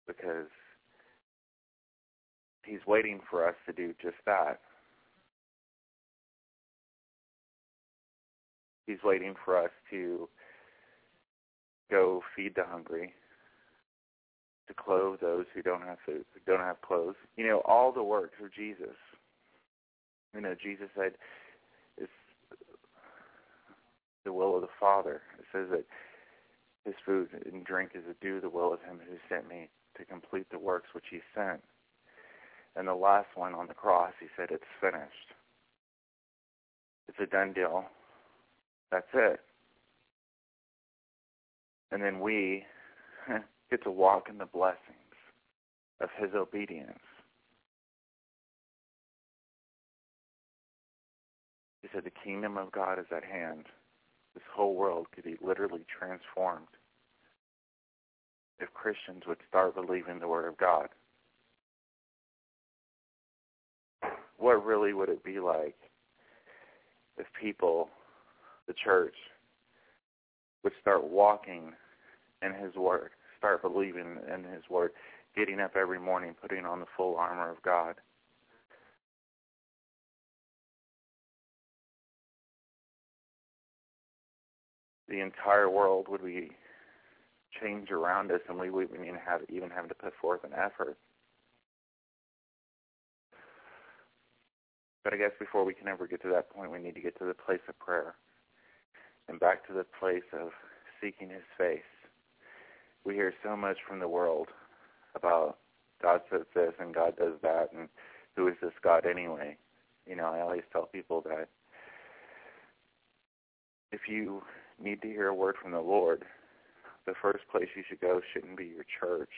Because he's waiting for us to do just that. He's waiting for us to go feed the hungry, to clothe those who don't have food, don't have clothes. You know, all the works of Jesus. You know, Jesus said, "It's the will of the Father." It says that his food and drink is to do the will of Him who sent me to complete the works which He sent. And the last one on the cross, He said, "It's finished." It's a done deal. That's it. And then we get to walk in the blessings of his obedience. He said the kingdom of God is at hand. This whole world could be literally transformed if Christians would start believing the Word of God? What really would it be like if people, the church, would start walking in His Word, start believing in His Word, getting up every morning, putting on the full armor of God? The entire world would be changed around us and we wouldn't even have even have to put forth an effort. But I guess before we can ever get to that point, we need to get to the place of prayer and back to the place of seeking His face. We hear so much from the world about God says this and God does that, and who is this God anyway? You know, I always tell people that if you need to hear a word from the Lord, the first place you should go shouldn't be your church.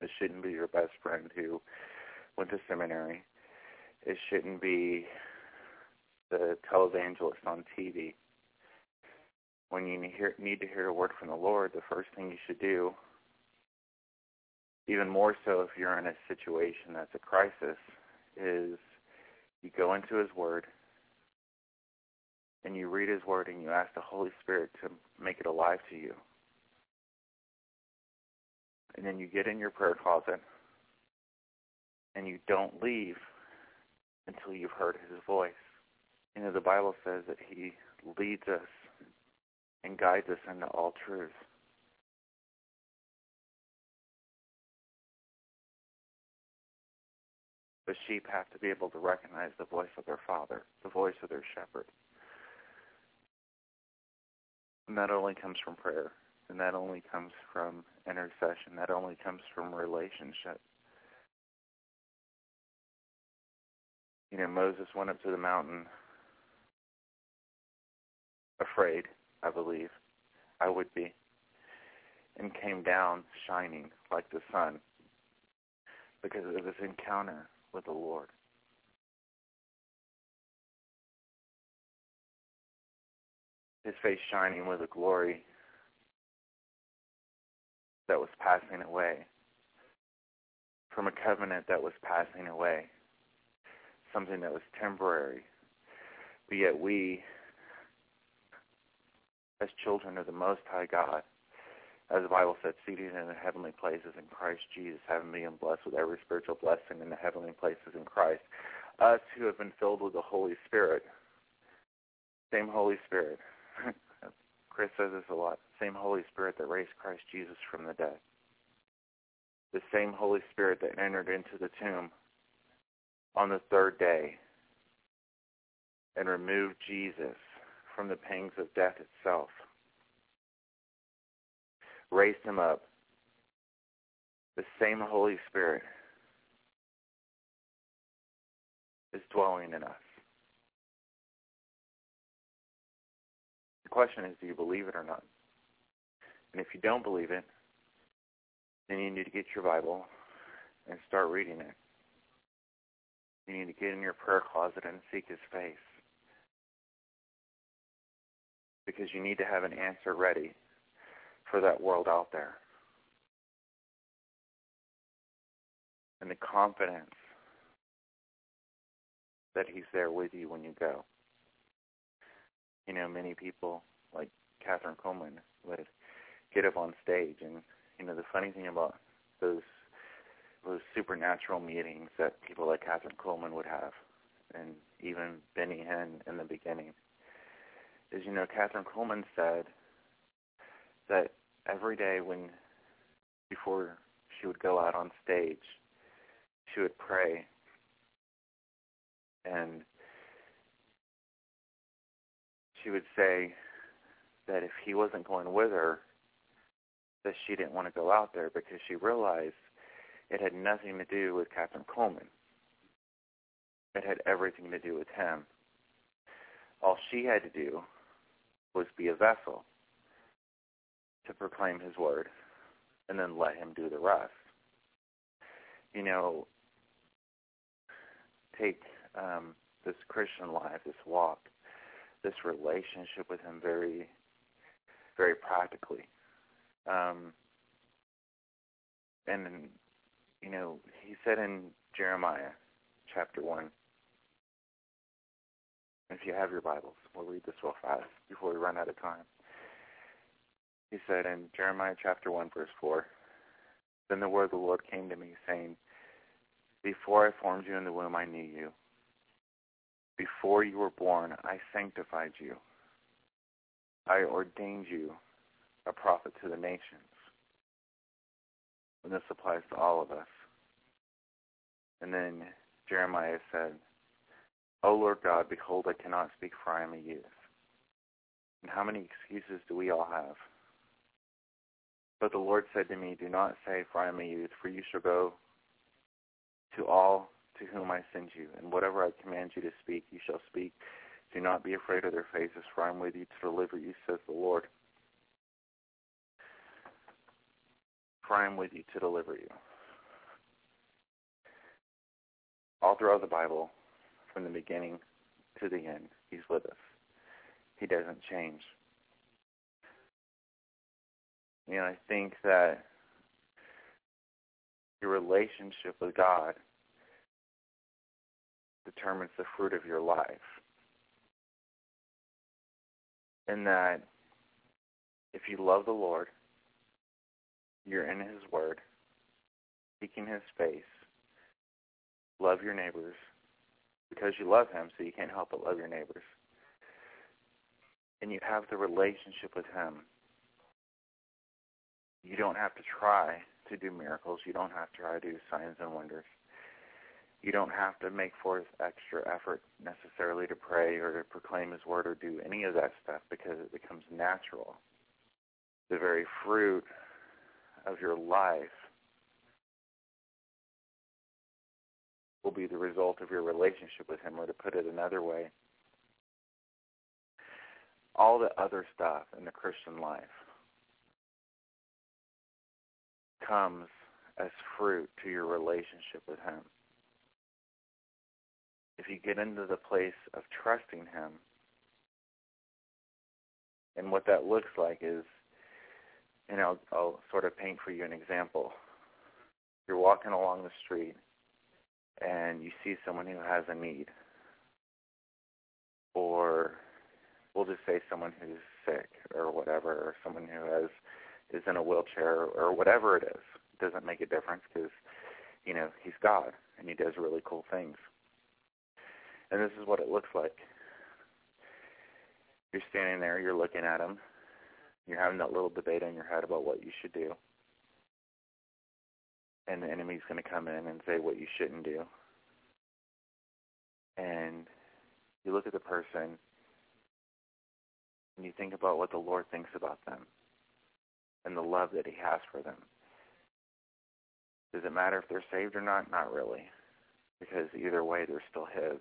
It shouldn't be your best friend who went to seminary. It shouldn't be the televangelist on TV. When you need to hear a word from the Lord, the first thing you should do, even more so if you're in a situation that's a crisis, is you go into His Word and you read His Word and you ask the Holy Spirit to make it alive to you. And then you get in your prayer closet and you don't leave until you've heard His voice. You know, the Bible says that He leads us and guides us into all truth. The sheep have to be able to recognize the voice of their father, the voice of their shepherd. And that only comes from prayer. And that only comes from intercession. That only comes from relationship. You know, Moses went up to the mountain afraid, I believe. I would be. And came down shining like the sun because of this encounter with the Lord. his face shining with a glory that was passing away, from a covenant that was passing away, something that was temporary. But yet we, as children of the Most High God, as the Bible said, seated in the heavenly places in Christ Jesus, having been blessed with every spiritual blessing in the heavenly places in Christ, us who have been filled with the Holy Spirit, same Holy Spirit, Chris says this a lot. Same Holy Spirit that raised Christ Jesus from the dead. The same Holy Spirit that entered into the tomb on the third day and removed Jesus from the pangs of death itself. Raised him up. The same Holy Spirit is dwelling in us. The question is, do you believe it or not? And if you don't believe it, then you need to get your Bible and start reading it. You need to get in your prayer closet and seek his face. Because you need to have an answer ready for that world out there. And the confidence that he's there with you when you go you know, many people like Kathryn Kuhlman would get up on stage and you know, the funny thing about those those supernatural meetings that people like Kathryn Kuhlman would have and even Benny Hinn in the beginning is, you know, Kathryn Kuhlman said that every day when before she would go out on stage, she would pray and she would say that if he wasn't going with her, that she didn't want to go out there because she realized it had nothing to do with Kathryn Kuhlman. It had everything to do with him. All she had to do was be a vessel to proclaim his word and then let him do the rest. You know, take um, this Christian life, this walk, this relationship with him very, very practically. Um, and you know, he said in Jeremiah chapter 1, if you have your Bibles, we'll read this real fast before we run out of time. He said in Jeremiah chapter 1, verse 4, Then the word of the Lord came to me, saying, Before I formed you in the womb, I knew you. Before you were born, I sanctified you. I ordained you a prophet to the nations. And this applies to all of us. And then Jeremiah said, O Lord God, behold, I cannot speak, for I am a youth. And how many excuses do we all have? But the Lord said to me, Do not say, for I am a youth, for you shall go to all to whom I send you, and whatever I command you to speak, you shall speak. Do not be afraid of their faces, for I am with you to deliver you, says the Lord. For I am with you to deliver you. All throughout the Bible, from the beginning to the end, He's with us. He doesn't change. You know, I think that your relationship with God determines the fruit of your life. And that if you love the Lord, you're in His Word, seeking His face, love your neighbors because you love Him, so you can't help but love your neighbors. And you have the relationship with Him. You don't have to try to do miracles. You don't have to try to do signs and wonders you don't have to make forth extra effort necessarily to pray or to proclaim his word or do any of that stuff because it becomes natural. The very fruit of your life will be the result of your relationship with him or to put it another way, all the other stuff in the Christian life comes as fruit to your relationship with him if you get into the place of trusting him, and what that looks like is, and I'll, I'll sort of paint for you an example. You're walking along the street, and you see someone who has a need, or we'll just say someone who's sick or whatever, or someone who has is in a wheelchair or whatever it is. It doesn't make a difference because you know he's God and he does really cool things. And this is what it looks like. You're standing there, you're looking at him, you're having that little debate in your head about what you should do. And the enemy's going to come in and say what you shouldn't do. And you look at the person and you think about what the Lord thinks about them and the love that he has for them. Does it matter if they're saved or not? Not really. Because either way, they're still his.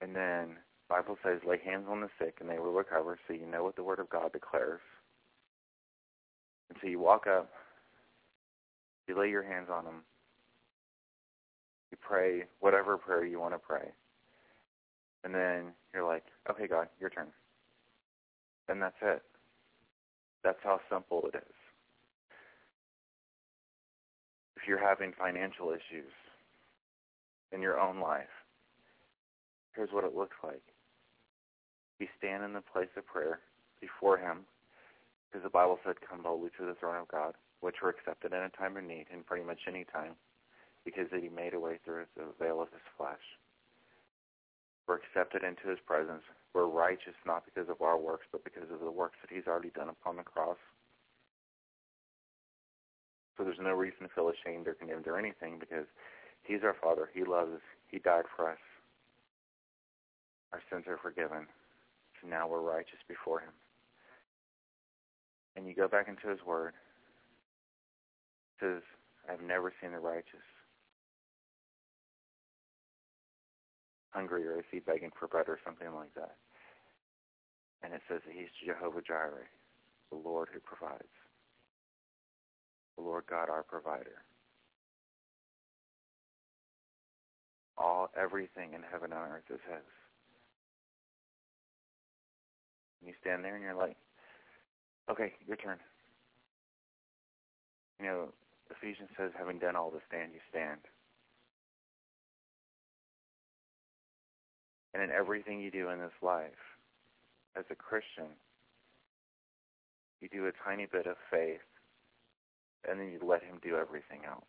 And then Bible says, lay hands on the sick and they will recover. So you know what the Word of God declares. And so you walk up, you lay your hands on them, you pray whatever prayer you want to pray. And then you're like, okay, God, your turn. And that's it. That's how simple it is. If you're having financial issues in your own life, Here's what it looks like. We stand in the place of prayer before him, because the Bible said, come boldly to the throne of God, which we're accepted in a time of need, and pretty much any time, because that he made a way through the veil of his flesh. We're accepted into his presence. We're righteous not because of our works, but because of the works that he's already done upon the cross. So there's no reason to feel ashamed or condemned or anything because he's our Father. He loves us. He died for us. Our sins are forgiven. So now we're righteous before him. And you go back into his word. Says, I've never seen the righteous hungry or is he begging for bread or something like that. And it says that he's Jehovah Jireh, the Lord who provides. The Lord God, our provider. All, everything in heaven and earth is his. And you stand there and you're like, okay, your turn. You know, Ephesians says, having done all to stand, you stand. And in everything you do in this life, as a Christian, you do a tiny bit of faith, and then you let him do everything else.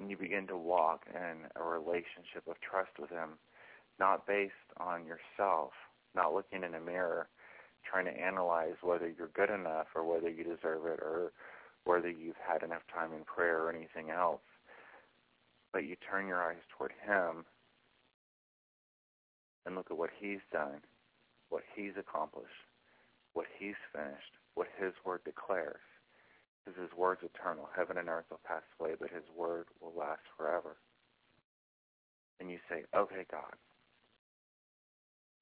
And you begin to walk in a relationship of trust with him, not based on yourself, not looking in a mirror, trying to analyze whether you're good enough or whether you deserve it or whether you've had enough time in prayer or anything else. But you turn your eyes toward him and look at what he's done, what he's accomplished, what he's finished, what his word declares. Because his word's eternal. Heaven and earth will pass away, but his word will last forever. And you say, okay, God,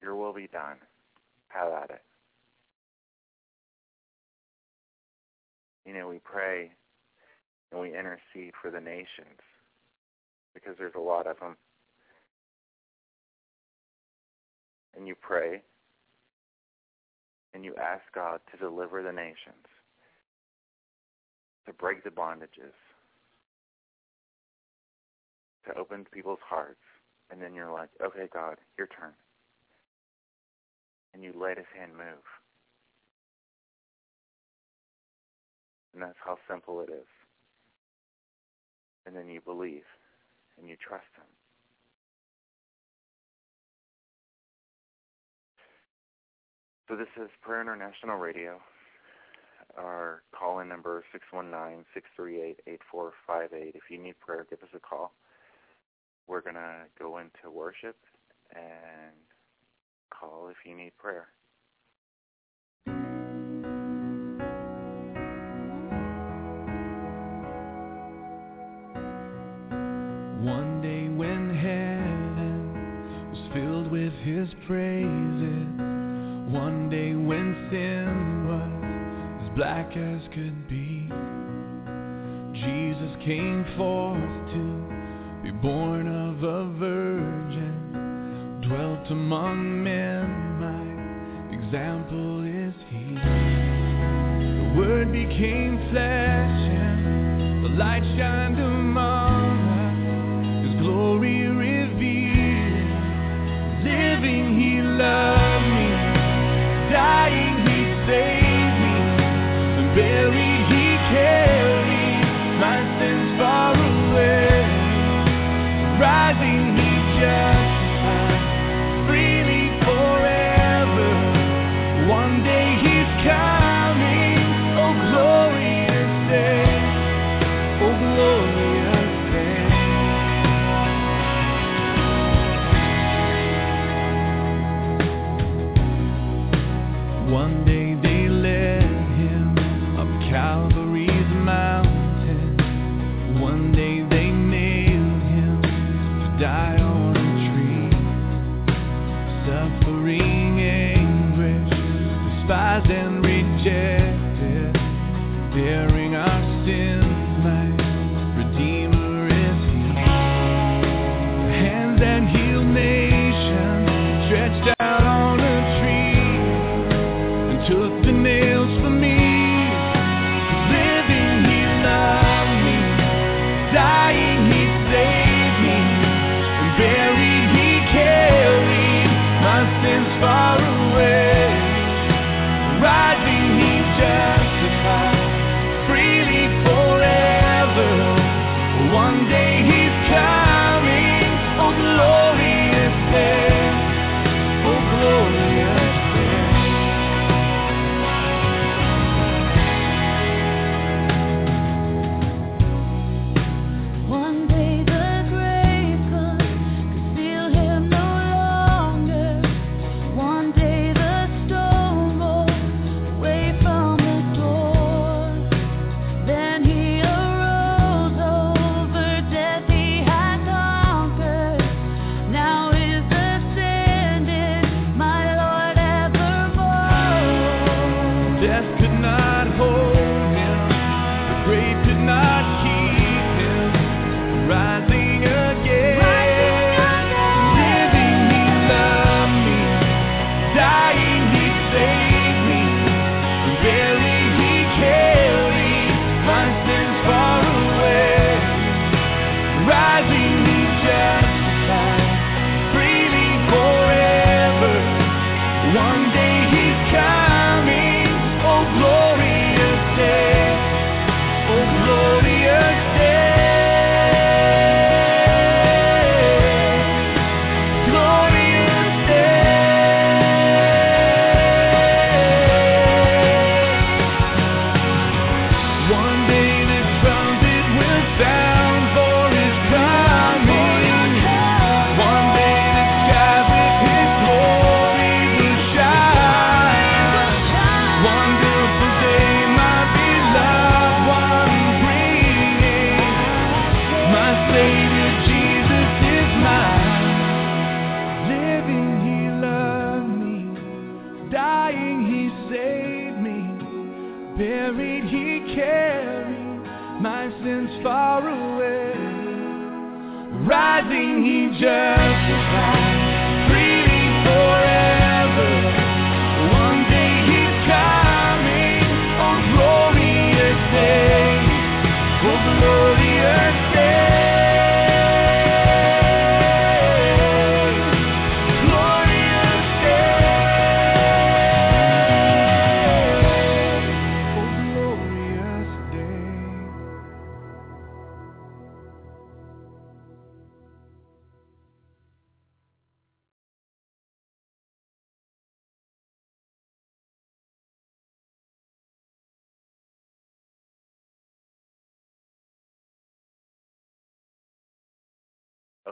your will be done. Have at it. You know, we pray and we intercede for the nations because there's a lot of them. And you pray and you ask God to deliver the nations, to break the bondages, to open people's hearts. And then you're like, okay, God, your turn. And you let his hand move. And that's how simple it is. And then you believe and you trust him. So this is Prayer International Radio. Our call-in number is 619-638-8458. If you need prayer, give us a call. We're going to go into worship and call if you need prayer. Black as could be, Jesus came forth to be born of a virgin, dwelt among men, my example is he. The word became flesh and the light shined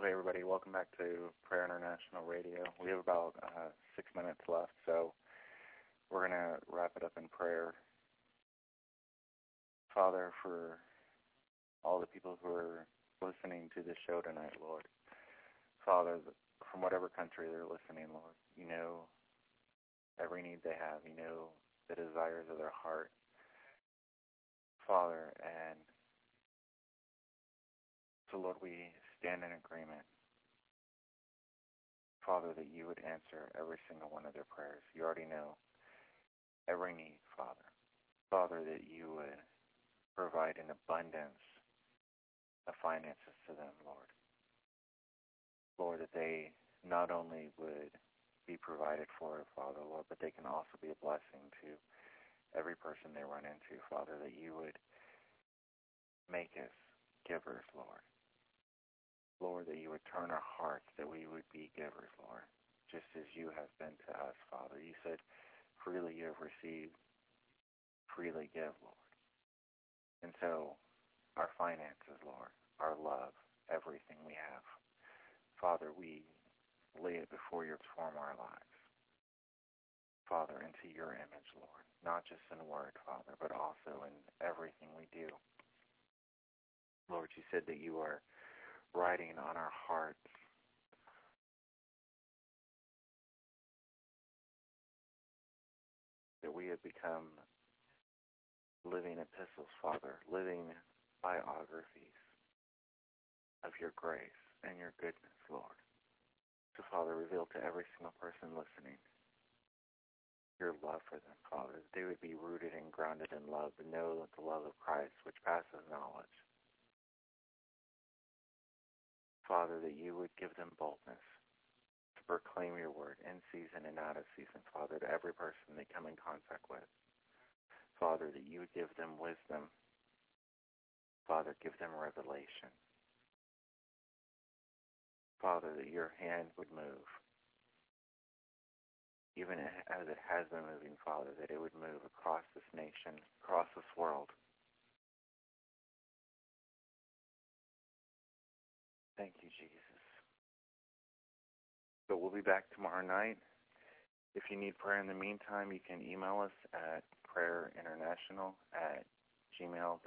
Okay, everybody, welcome back to Prayer International Radio. We have about uh, six minutes left, so we're going to wrap it up in prayer. Father, for all the people who are listening to this show tonight, Lord, Father, from whatever country they're listening, Lord, you know every need they have. You know the desires of their heart. Father, and so, Lord, we stand in agreement, Father, that you would answer every single one of their prayers. You already know every need, Father. Father, that you would provide an abundance of finances to them, Lord. Lord, that they not only would be provided for, Father, Lord, but they can also be a blessing to every person they run into, Father, that you would make us givers, Lord. Lord, that you would turn our hearts, that we would be givers, Lord, just as you have been to us, Father. You said, freely you have received, freely give, Lord. And so, our finances, Lord, our love, everything we have, Father, we lay it before you to form our lives. Father, into your image, Lord, not just in word, Father, but also in everything we do. Lord, you said that you are writing on our hearts that we have become living epistles, Father, living biographies of your grace and your goodness, Lord. So, Father, reveal to every single person listening your love for them, Father, that they would be rooted and grounded in love and know that the love of Christ, which passes knowledge, Father, that you would give them boldness to proclaim your word in season and out of season, Father, to every person they come in contact with. Father, that you would give them wisdom. Father, give them revelation. Father, that your hand would move, even as it has been moving, Father, that it would move across this nation, across this world. Thank you, Jesus. So we'll be back tomorrow night. If you need prayer in the meantime, you can email us at prayerinternational at gmail.com.